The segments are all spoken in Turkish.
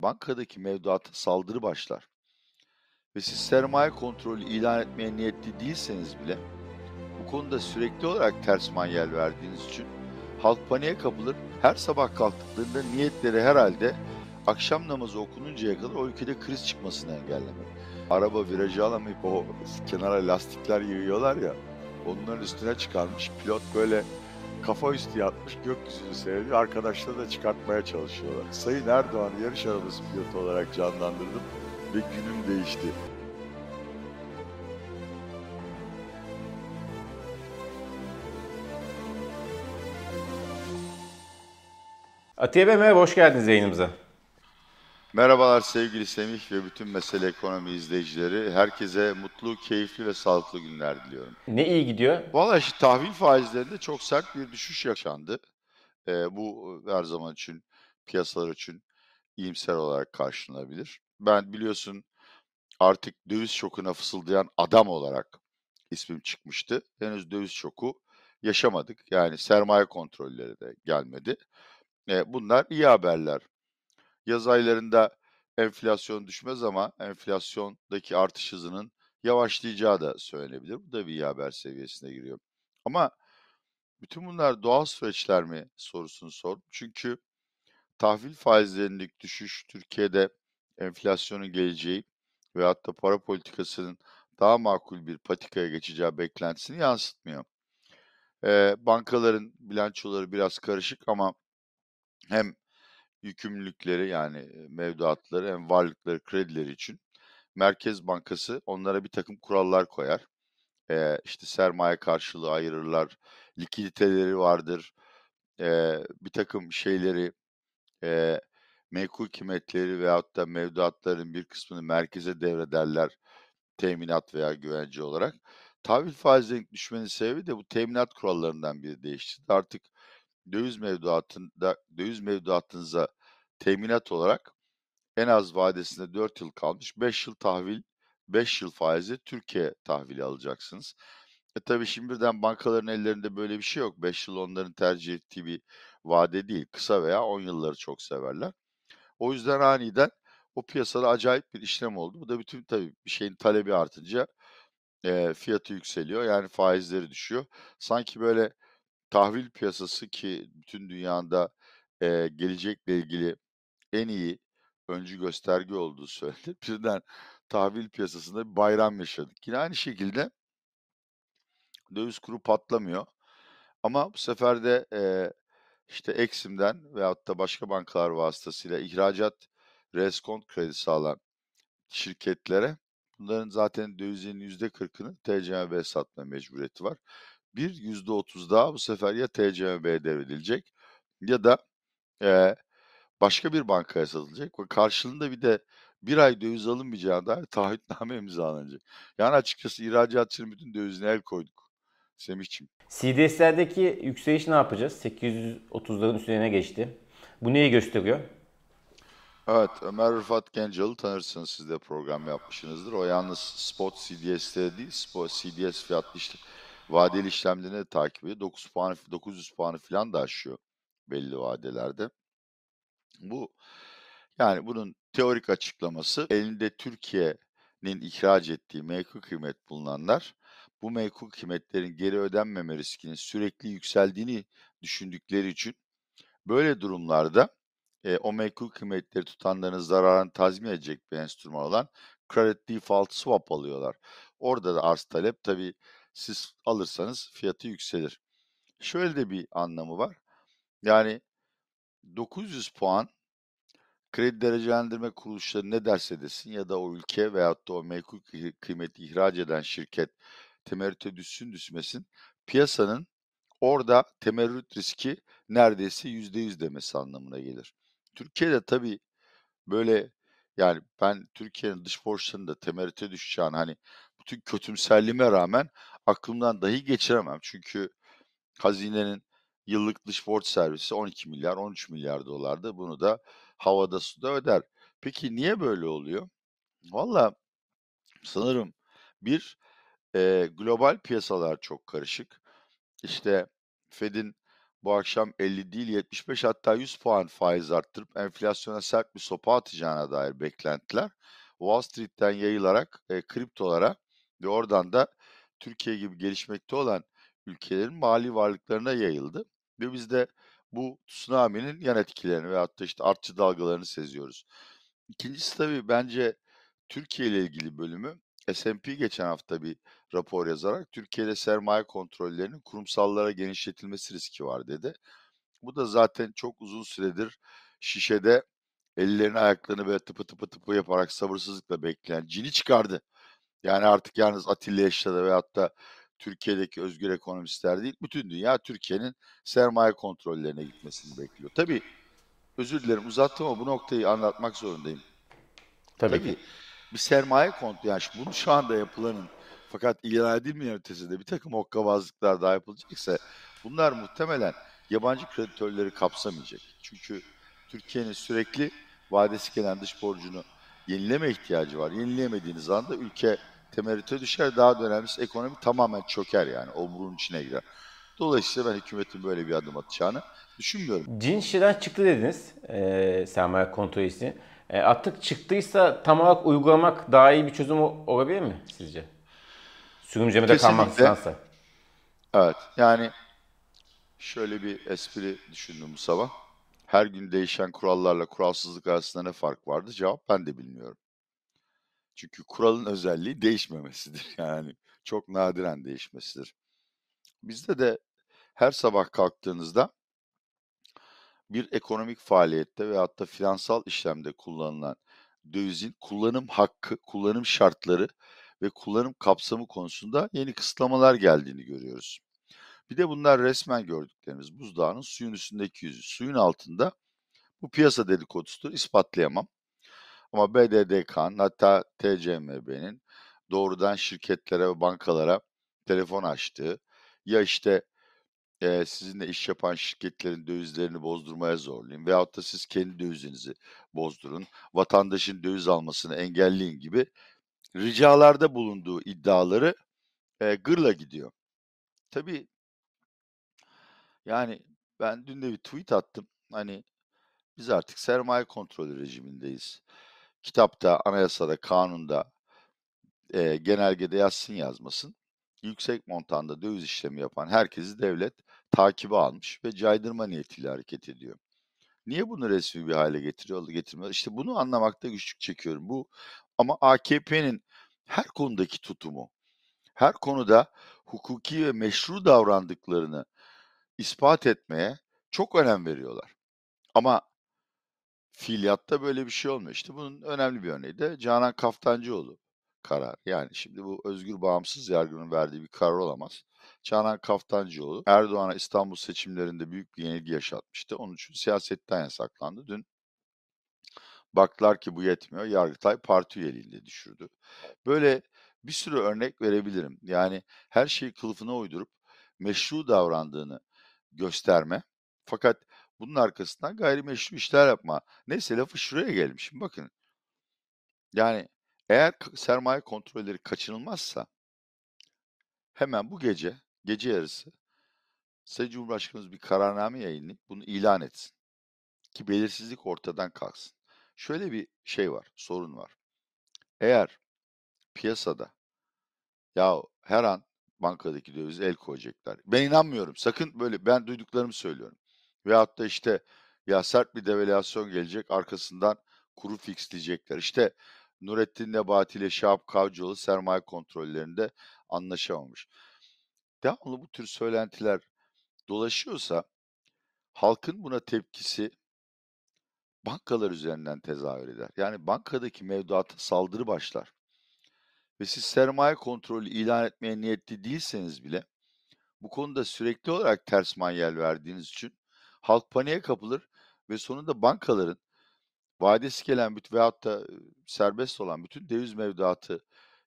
bankadaki mevduata saldırı başlar ve siz sermaye kontrolü ilan etmeye niyetli değilseniz bile bu konuda sürekli olarak ters manyel verdiğiniz için halk paniğe kapılır. Her sabah kalktıklarında niyetleri herhalde akşam namazı okununcaya kadar o ülkede kriz çıkmasını engellemek. Araba virajı alamayıp o kenara lastikler yığıyorlar ya onların üstüne çıkarmış. Pilot böyle kafa üstü yatmış gökyüzünü seyrediyor. Arkadaşları da çıkartmaya çalışıyorlar. Sayın Erdoğan'ı yarış arabası pilotu olarak canlandırdım ve günüm değişti. Atiye Bey merhaba, hoş geldiniz yayınımıza. Merhabalar sevgili Semih ve bütün Mesele Ekonomi izleyicileri. Herkese mutlu, keyifli ve sağlıklı günler diliyorum. Ne iyi gidiyor? Valla işte tahvil faizlerinde çok sert bir düşüş yaşandı. Ee, bu her zaman için piyasalar için iyimser olarak karşılanabilir. Ben biliyorsun artık döviz şokuna fısıldayan adam olarak ismim çıkmıştı. Henüz döviz şoku yaşamadık. Yani sermaye kontrolleri de gelmedi. E, bunlar iyi haberler. Yaz aylarında enflasyon düşmez ama enflasyondaki artış hızının yavaşlayacağı da söylenebilir. Bu da bir haber seviyesine giriyor. Ama bütün bunlar doğal süreçler mi sorusunu sor. Çünkü tahvil faizlerindeki düşüş Türkiye'de enflasyonun geleceği ve hatta para politikasının daha makul bir patikaya geçeceği beklentisini yansıtmıyor. Ee, bankaların bilançoları biraz karışık ama hem yükümlülükleri yani mevduatları hem varlıkları, kredileri için Merkez Bankası onlara bir takım kurallar koyar. Ee, işte sermaye karşılığı ayırırlar, likiditeleri vardır, ee, bir takım şeyleri, e, menkul kıymetleri veyahut da mevduatların bir kısmını merkeze devrederler teminat veya güvence olarak. Tahvil faizlerinin düşmenin sebebi de bu teminat kurallarından biri değişti. Artık döviz mevduatında döviz mevduatınıza teminat olarak en az vadesinde 4 yıl kalmış 5 yıl tahvil 5 yıl faizi Türkiye tahvili alacaksınız. E tabii şimdi birden bankaların ellerinde böyle bir şey yok. 5 yıl onların tercih ettiği bir vade değil. Kısa veya 10 yılları çok severler. O yüzden aniden o piyasada acayip bir işlem oldu. Bu da bütün tabii bir şeyin talebi artınca e, fiyatı yükseliyor. Yani faizleri düşüyor. Sanki böyle tahvil piyasası ki bütün dünyada e, gelecekle ilgili en iyi öncü gösterge olduğu söylenir. Birden tahvil piyasasında bir bayram yaşadık. Yine aynı şekilde döviz kuru patlamıyor. Ama bu sefer de e, işte Eksim'den veyahut da başka bankalar vasıtasıyla ihracat reskont kredisi alan şirketlere bunların zaten dövizin yüzde 40'ını TCMB satma mecburiyeti var. Bir yüzde 30 daha bu sefer ya TCMB'ye devredilecek ya da e, başka bir bankaya satılacak ve karşılığında bir de bir ay döviz alınmayacağı dair taahhütname imzalanacak. Yani açıkçası ihracatçının bütün dövizine el koyduk. Semih'ciğim. CDS'lerdeki yükseliş ne yapacağız? 830'ların üstüne geçti. Bu neyi gösteriyor? Evet, Ömer Rıfat Gencalı tanırsınız siz de program yapmışsınızdır. O yalnız spot CDS'de değil, spot CDS fiyatlı işte vadeli işlemlerini de takip ediyor. 9 puanı, 900 puanı falan da aşıyor belli vadelerde. Bu yani bunun teorik açıklaması elinde Türkiye'nin ihraç ettiği menkul kıymet bulunanlar bu menkul kıymetlerin geri ödenmeme riskinin sürekli yükseldiğini düşündükleri için böyle durumlarda e, o menkul kıymetleri tutanların zararını tazmin edecek bir enstrüman olan credit default swap alıyorlar. Orada da arz talep tabii siz alırsanız fiyatı yükselir. Şöyle de bir anlamı var. Yani 900 puan kredi derecelendirme kuruluşları ne derse desin ya da o ülke veyahut da o menkul kıymeti ihraç eden şirket temerrüte düşsün düşmesin piyasanın orada temerrüt riski neredeyse yüzde yüz demesi anlamına gelir. Türkiye'de tabii böyle yani ben Türkiye'nin dış borçlarının da temerrüte düşeceğini hani bütün kötümserliğime rağmen aklımdan dahi geçiremem. Çünkü hazinenin yıllık dış borç servisi 12 milyar 13 milyar dolardı. Bunu da havada suda öder. Peki niye böyle oluyor? Valla sanırım bir e, global piyasalar çok karışık. İşte Fed'in bu akşam 50 değil 75 hatta 100 puan faiz arttırıp enflasyona sert bir sopa atacağına dair beklentiler Wall Street'ten yayılarak e, kriptolara ve oradan da Türkiye gibi gelişmekte olan ülkelerin mali varlıklarına yayıldı. Ve biz de bu tsunami'nin yan etkilerini veyahut da işte artçı dalgalarını seziyoruz. İkincisi tabii bence Türkiye ile ilgili bölümü S&P geçen hafta bir rapor yazarak Türkiye'de sermaye kontrollerinin kurumsallara genişletilmesi riski var dedi. Bu da zaten çok uzun süredir şişede ellerini ayaklarını böyle tıpı tıpı tıpı yaparak sabırsızlıkla bekleyen cini çıkardı. Yani artık yalnız Atilla Yaşar'da veyahut da Türkiye'deki özgür ekonomistler değil, bütün dünya Türkiye'nin sermaye kontrollerine gitmesini bekliyor. Tabii özür dilerim uzattım ama bu noktayı anlatmak zorundayım. Tabii, Tabii ki. bir sermaye kontrolü, yani bunu şu anda yapılanın fakat ilan edilmeyen ötesinde bir takım hokkabazlıklar daha yapılacaksa bunlar muhtemelen yabancı kreditörleri kapsamayacak. Çünkü Türkiye'nin sürekli vadesi gelen dış borcunu yenileme ihtiyacı var. Yenileyemediğiniz anda ülke temerrüte düşer. Daha da önemlisi ekonomi tamamen çöker yani. Omurun içine girer. Dolayısıyla ben hükümetin böyle bir adım atacağını düşünmüyorum. Cin şişeden çıktı dediniz e, sermaye kontrolü e, artık çıktıysa tam olarak uygulamak daha iyi bir çözüm olabilir mi sizce? Sürümcemede kalmaktansa. Evet yani şöyle bir espri düşündüm bu sabah. Her gün değişen kurallarla kuralsızlık arasında ne fark vardı? Cevap ben de bilmiyorum. Çünkü kuralın özelliği değişmemesidir. Yani çok nadiren değişmesidir. Bizde de her sabah kalktığınızda bir ekonomik faaliyette veyahut da finansal işlemde kullanılan dövizin kullanım hakkı, kullanım şartları ve kullanım kapsamı konusunda yeni kısıtlamalar geldiğini görüyoruz. Bir de bunlar resmen gördüklerimiz buzdağının suyun üstündeki yüzü. Suyun altında bu piyasa dedikodusudur ispatlayamam. Ama BDDK'nın hatta TCMB'nin doğrudan şirketlere ve bankalara telefon açtığı ya işte e, sizinle iş yapan şirketlerin dövizlerini bozdurmaya zorlayın veyahut da siz kendi dövizinizi bozdurun, vatandaşın döviz almasını engelleyin gibi ricalarda bulunduğu iddiaları e, gırla gidiyor. Tabii yani ben dün de bir tweet attım. Hani biz artık sermaye kontrolü rejimindeyiz. Kitapta, anayasada, kanunda, e, genelgede yazsın yazmasın. Yüksek montanda döviz işlemi yapan herkesi devlet takibe almış ve caydırma niyetiyle hareket ediyor. Niye bunu resmi bir hale getiriyor, getirmiyor? İşte bunu anlamakta güçlük çekiyorum. Bu ama AKP'nin her konudaki tutumu, her konuda hukuki ve meşru davrandıklarını ispat etmeye çok önem veriyorlar. Ama fiiliyatta böyle bir şey olmuyor. İşte bunun önemli bir örneği de Canan Kaftancıoğlu karar. Yani şimdi bu özgür bağımsız yargının verdiği bir karar olamaz. Canan Kaftancıoğlu Erdoğan'a İstanbul seçimlerinde büyük bir yenilgi yaşatmıştı. Onun için siyasetten yasaklandı. Dün baktılar ki bu yetmiyor. Yargıtay parti üyeliğinde düşürdü. Böyle bir sürü örnek verebilirim. Yani her şeyi kılıfına uydurup meşru davrandığını gösterme. Fakat bunun arkasından gayrimeşru işler yapma. Neyse lafı şuraya gelmişim. Bakın. Yani eğer sermaye kontrolleri kaçınılmazsa hemen bu gece, gece yarısı Sayın Cumhurbaşkanımız bir kararname yayınlayıp bunu ilan etsin. Ki belirsizlik ortadan kalksın. Şöyle bir şey var, sorun var. Eğer piyasada ya her an bankadaki döviz el koyacaklar. Ben inanmıyorum. Sakın böyle ben duyduklarımı söylüyorum. Veyahut da işte ya sert bir devalüasyon gelecek arkasından kuru fixleyecekler. İşte Nurettin Nebati ile Şahap Kavcıoğlu sermaye kontrollerinde anlaşamamış. Devamlı bu tür söylentiler dolaşıyorsa halkın buna tepkisi bankalar üzerinden tezahür eder. Yani bankadaki mevduata saldırı başlar. Ve siz sermaye kontrolü ilan etmeye niyetli değilseniz bile bu konuda sürekli olarak ters manyel verdiğiniz için halk paniğe kapılır ve sonunda bankaların vadesi gelen bütün veyahut da serbest olan bütün döviz mevduatı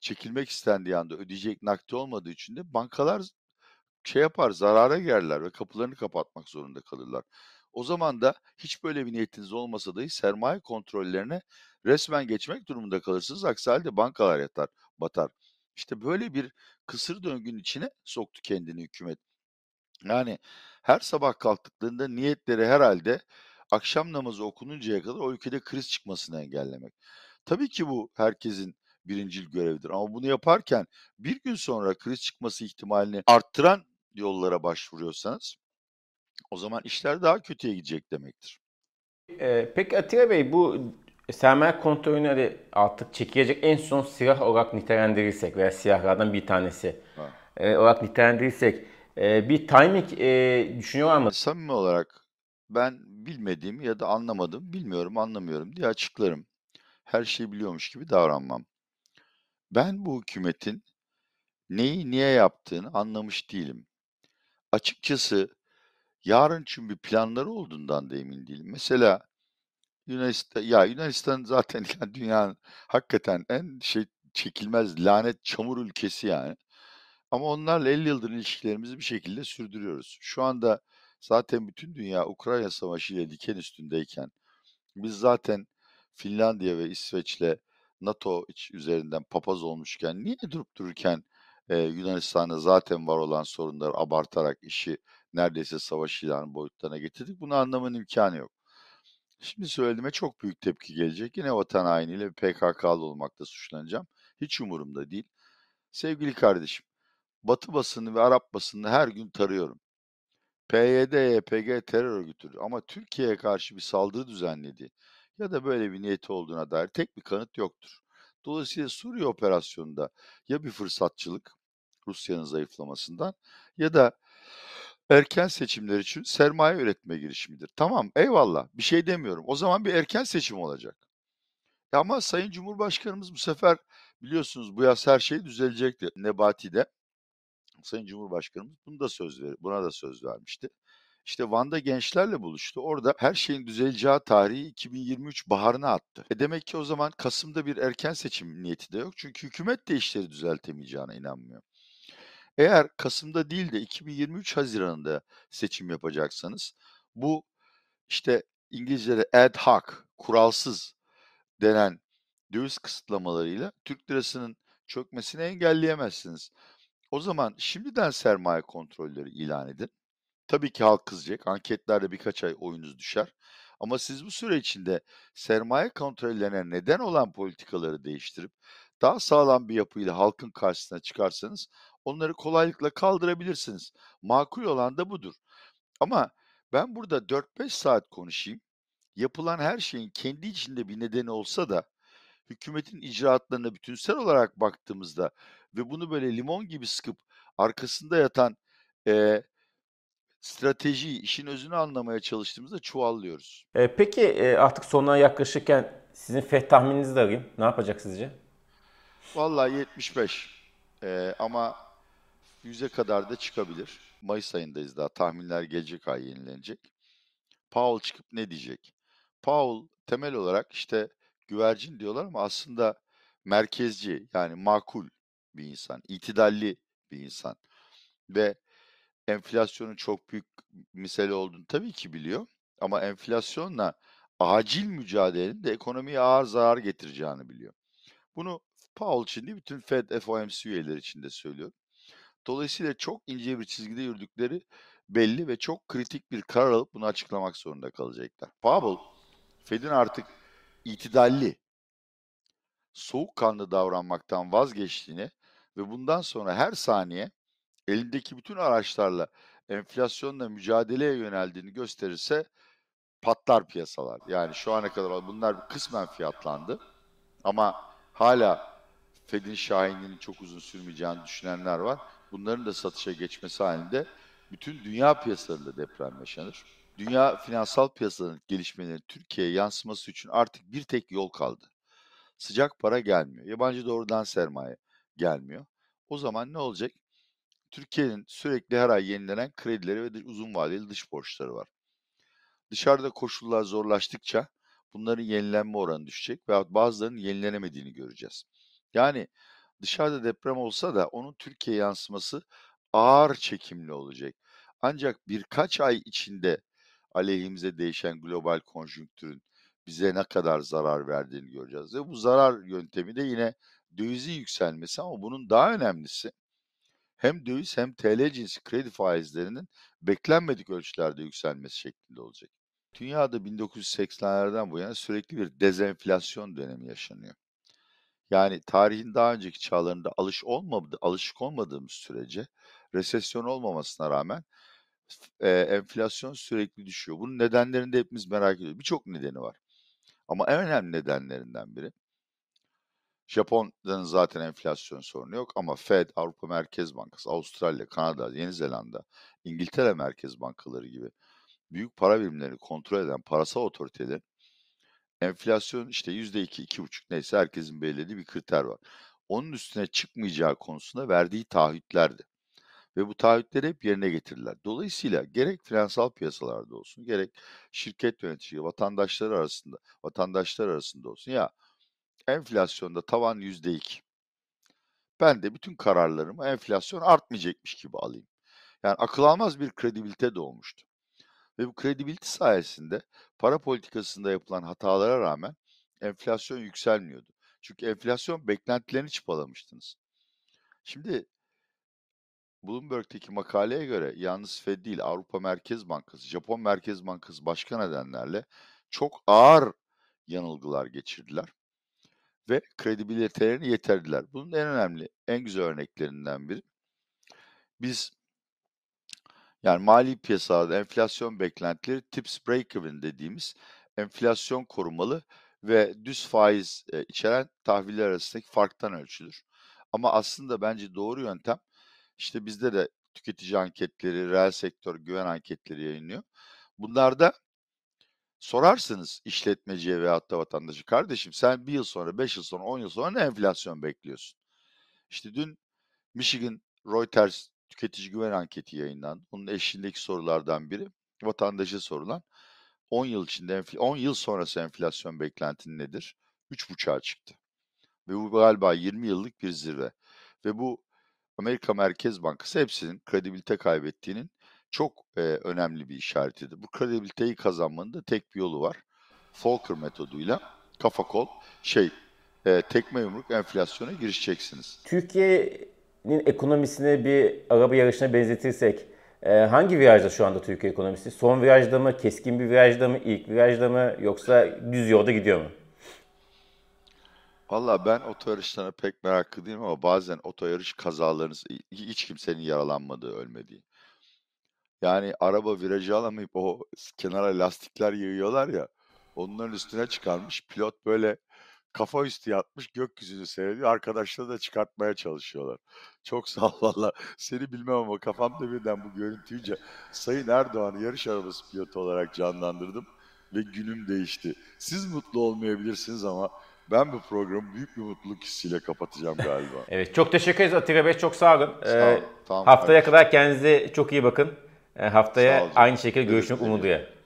çekilmek istendiği anda ödeyecek nakdi olmadığı için de bankalar şey yapar, zarara girerler ve kapılarını kapatmak zorunda kalırlar. O zaman da hiç böyle bir niyetiniz olmasa dahi sermaye kontrollerine resmen geçmek durumunda kalırsınız. Aksi halde bankalar yatar, batar. İşte böyle bir kısır döngünün içine soktu kendini hükümet. Yani her sabah kalktıklarında niyetleri herhalde akşam namazı okununcaya kadar o ülkede kriz çıkmasını engellemek. Tabii ki bu herkesin birincil görevidir ama bunu yaparken bir gün sonra kriz çıkması ihtimalini arttıran yollara başvuruyorsanız o zaman işler daha kötüye gidecek demektir. Ee, peki Atilla Bey bu sermaye kontrolünü hani artık çekilecek en son silah olarak nitelendirirsek veya silahlardan bir tanesi e, olarak nitelendirirsek e, bir timing e, düşünüyorlar mı? Samimi olarak ben bilmediğimi ya da anlamadım, bilmiyorum, anlamıyorum diye açıklarım. Her şeyi biliyormuş gibi davranmam. Ben bu hükümetin neyi niye yaptığını anlamış değilim. Açıkçası yarın için bir planları olduğundan da emin değilim. Mesela Yunanistan, ya Yunanistan zaten yani dünyanın hakikaten en şey çekilmez lanet çamur ülkesi yani. Ama onlarla 50 yıldır ilişkilerimizi bir şekilde sürdürüyoruz. Şu anda zaten bütün dünya Ukrayna Savaşı ile diken üstündeyken biz zaten Finlandiya ve İsveç'le NATO üzerinden papaz olmuşken niye durup dururken e, Yunanistan'da zaten var olan sorunları abartarak işi neredeyse savaş ilanı boyutlarına getirdik? Bunu anlamanın imkanı yok. Şimdi söylediğime çok büyük tepki gelecek. Yine vatan hainiyle PKK'lı olmakta suçlanacağım. Hiç umurumda değil. Sevgili kardeşim, Batı basını ve Arap basını her gün tarıyorum. PYD, YPG terör örgütüdür ama Türkiye'ye karşı bir saldırı düzenledi ya da böyle bir niyeti olduğuna dair tek bir kanıt yoktur. Dolayısıyla Suriye operasyonunda ya bir fırsatçılık Rusya'nın zayıflamasından ya da erken seçimler için sermaye üretme girişimidir. Tamam eyvallah bir şey demiyorum. O zaman bir erken seçim olacak. Ama Sayın Cumhurbaşkanımız bu sefer biliyorsunuz bu yaz her şey düzelecekti. Nebati'de Sayın Cumhurbaşkanımız bunu da söz ver, buna da söz vermişti. İşte Van'da gençlerle buluştu. Orada her şeyin düzeleceği tarihi 2023 baharına attı. E demek ki o zaman Kasım'da bir erken seçim niyeti de yok. Çünkü hükümet de işleri düzeltemeyeceğine inanmıyor. Eğer Kasım'da değil de 2023 Haziran'da seçim yapacaksanız bu işte İngilizce'de ad hoc, kuralsız denen döviz kısıtlamalarıyla Türk lirasının çökmesini engelleyemezsiniz. O zaman şimdiden sermaye kontrolleri ilan edin. Tabii ki halk kızacak. Anketlerde birkaç ay oyunuz düşer. Ama siz bu süre içinde sermaye kontrollerine neden olan politikaları değiştirip daha sağlam bir yapıyla halkın karşısına çıkarsanız onları kolaylıkla kaldırabilirsiniz. Makul olan da budur. Ama ben burada 4-5 saat konuşayım. Yapılan her şeyin kendi içinde bir nedeni olsa da hükümetin icraatlarına bütünsel olarak baktığımızda ve bunu böyle limon gibi sıkıp arkasında yatan e, stratejiyi, işin özünü anlamaya çalıştığımızda çuvallıyoruz. E, peki e, artık sonuna yaklaşırken sizin FED tahmininizi de arayayım. Ne yapacak sizce? Vallahi 75 e, ama 100'e kadar da çıkabilir. Mayıs ayındayız daha. Tahminler gelecek ay yenilenecek. Powell çıkıp ne diyecek? Powell temel olarak işte güvercin diyorlar ama aslında merkezci yani makul bir insan, itidalli bir insan ve enflasyonun çok büyük mesele olduğunu tabii ki biliyor ama enflasyonla acil mücadelenin de ekonomiye ağır zarar getireceğini biliyor. Bunu Powell için değil, bütün Fed, FOMC üyeleri için de söylüyor. Dolayısıyla çok ince bir çizgide yürüdükleri belli ve çok kritik bir karar alıp bunu açıklamak zorunda kalacaklar. Powell, Fed'in artık itidalli, soğukkanlı davranmaktan vazgeçtiğini ve bundan sonra her saniye elindeki bütün araçlarla enflasyonla mücadeleye yöneldiğini gösterirse patlar piyasalar. Yani şu ana kadar bunlar kısmen fiyatlandı ama hala Fed'in şahinliğinin çok uzun sürmeyeceğini düşünenler var. Bunların da satışa geçmesi halinde bütün dünya piyasalarında deprem yaşanır. Dünya finansal piyasalarının gelişmeleri Türkiye'ye yansıması için artık bir tek yol kaldı. Sıcak para gelmiyor. Yabancı doğrudan sermaye gelmiyor. O zaman ne olacak? Türkiye'nin sürekli her ay yenilenen kredileri ve uzun vadeli dış borçları var. Dışarıda koşullar zorlaştıkça bunların yenilenme oranı düşecek ve bazılarının yenilenemediğini göreceğiz. Yani dışarıda deprem olsa da onun Türkiye yansıması ağır çekimli olacak. Ancak birkaç ay içinde aleyhimize değişen global konjonktürün bize ne kadar zarar verdiğini göreceğiz. Ve bu zarar yöntemi de yine dövizin yükselmesi ama bunun daha önemlisi hem döviz hem TL cinsi kredi faizlerinin beklenmedik ölçülerde yükselmesi şeklinde olacak. Dünyada 1980'lerden bu yana sürekli bir dezenflasyon dönemi yaşanıyor. Yani tarihin daha önceki çağlarında alış olmadı, alışık olmadığımız sürece resesyon olmamasına rağmen e, enflasyon sürekli düşüyor. Bunun nedenlerini de hepimiz merak ediyoruz. Birçok nedeni var. Ama en önemli nedenlerinden biri Japonya'nın zaten enflasyon sorunu yok ama Fed, Avrupa Merkez Bankası, Avustralya, Kanada, Yeni Zelanda, İngiltere Merkez Bankaları gibi büyük para birimlerini kontrol eden parasal otoritelerin enflasyon işte yüzde iki, iki buçuk neyse herkesin belirlediği bir kriter var. Onun üstüne çıkmayacağı konusunda verdiği taahhütlerdi. Ve bu taahhütleri hep yerine getirdiler. Dolayısıyla gerek finansal piyasalarda olsun, gerek şirket yöneticileri, vatandaşlar arasında, vatandaşlar arasında olsun ya enflasyonda tavan yüzde iki. Ben de bütün kararlarımı enflasyon artmayacakmış gibi alayım. Yani akıl almaz bir kredibilite doğmuştu. Ve bu kredibilite sayesinde para politikasında yapılan hatalara rağmen enflasyon yükselmiyordu. Çünkü enflasyon beklentilerini çıpalamıştınız. Şimdi Bloomberg'teki makaleye göre yalnız Fed değil Avrupa Merkez Bankası, Japon Merkez Bankası başka nedenlerle çok ağır yanılgılar geçirdiler ve kredibilitelerini yeterdiler. Bunun en önemli, en güzel örneklerinden biri. Biz yani mali piyasalarda enflasyon beklentileri tips break-even dediğimiz enflasyon korumalı ve düz faiz e, içeren tahviller arasındaki farktan ölçülür. Ama aslında bence doğru yöntem işte bizde de tüketici anketleri, reel sektör güven anketleri yayınlıyor. Bunlarda sorarsınız işletmeciye veyahut da vatandaşı kardeşim sen bir yıl sonra, beş yıl sonra, on yıl sonra ne enflasyon bekliyorsun? İşte dün Michigan Reuters tüketici güven anketi yayınlandı. Bunun eşliğindeki sorulardan biri vatandaşa sorulan 10 yıl içinde 10 yıl sonrası enflasyon beklentin nedir? 3,5'a çıktı. Ve bu galiba 20 yıllık bir zirve. Ve bu Amerika Merkez Bankası hepsinin kredibilite kaybettiğinin çok e, önemli bir işaretidir. Bu kredibiliteyi kazanmanın da tek bir yolu var. Volcker metoduyla kafa kol şey e, tekme yumruk enflasyona girişeceksiniz. Türkiye'nin ekonomisini bir araba yarışına benzetirsek e, hangi virajda şu anda Türkiye ekonomisi? Son virajda mı, keskin bir virajda mı, ilk virajda mı yoksa düz yolda gidiyor mu? Valla ben oto yarışlarına pek meraklı değilim ama bazen oto yarış kazalarınız hiç kimsenin yaralanmadığı, ölmediği. Yani araba virajı alamayıp o kenara lastikler yığıyorlar ya, onların üstüne çıkarmış. Pilot böyle kafa üstü yatmış gökyüzünü seyrediyor. Arkadaşlar da çıkartmaya çalışıyorlar. Çok sağ ol valla. Seni bilmem ama kafamda birden bu görüntüyü Sayın Erdoğan'ı yarış arabası pilotu olarak canlandırdım ve günüm değişti. Siz mutlu olmayabilirsiniz ama ben bu programı büyük bir mutluluk hissiyle kapatacağım galiba. evet çok teşekkür ederiz Atilla Bey. Çok sağ olun. Sağ. Ee, tamam, haftaya hadi. kadar kendinize çok iyi bakın. Ee, haftaya aynı şekilde görüşmek umuduyla.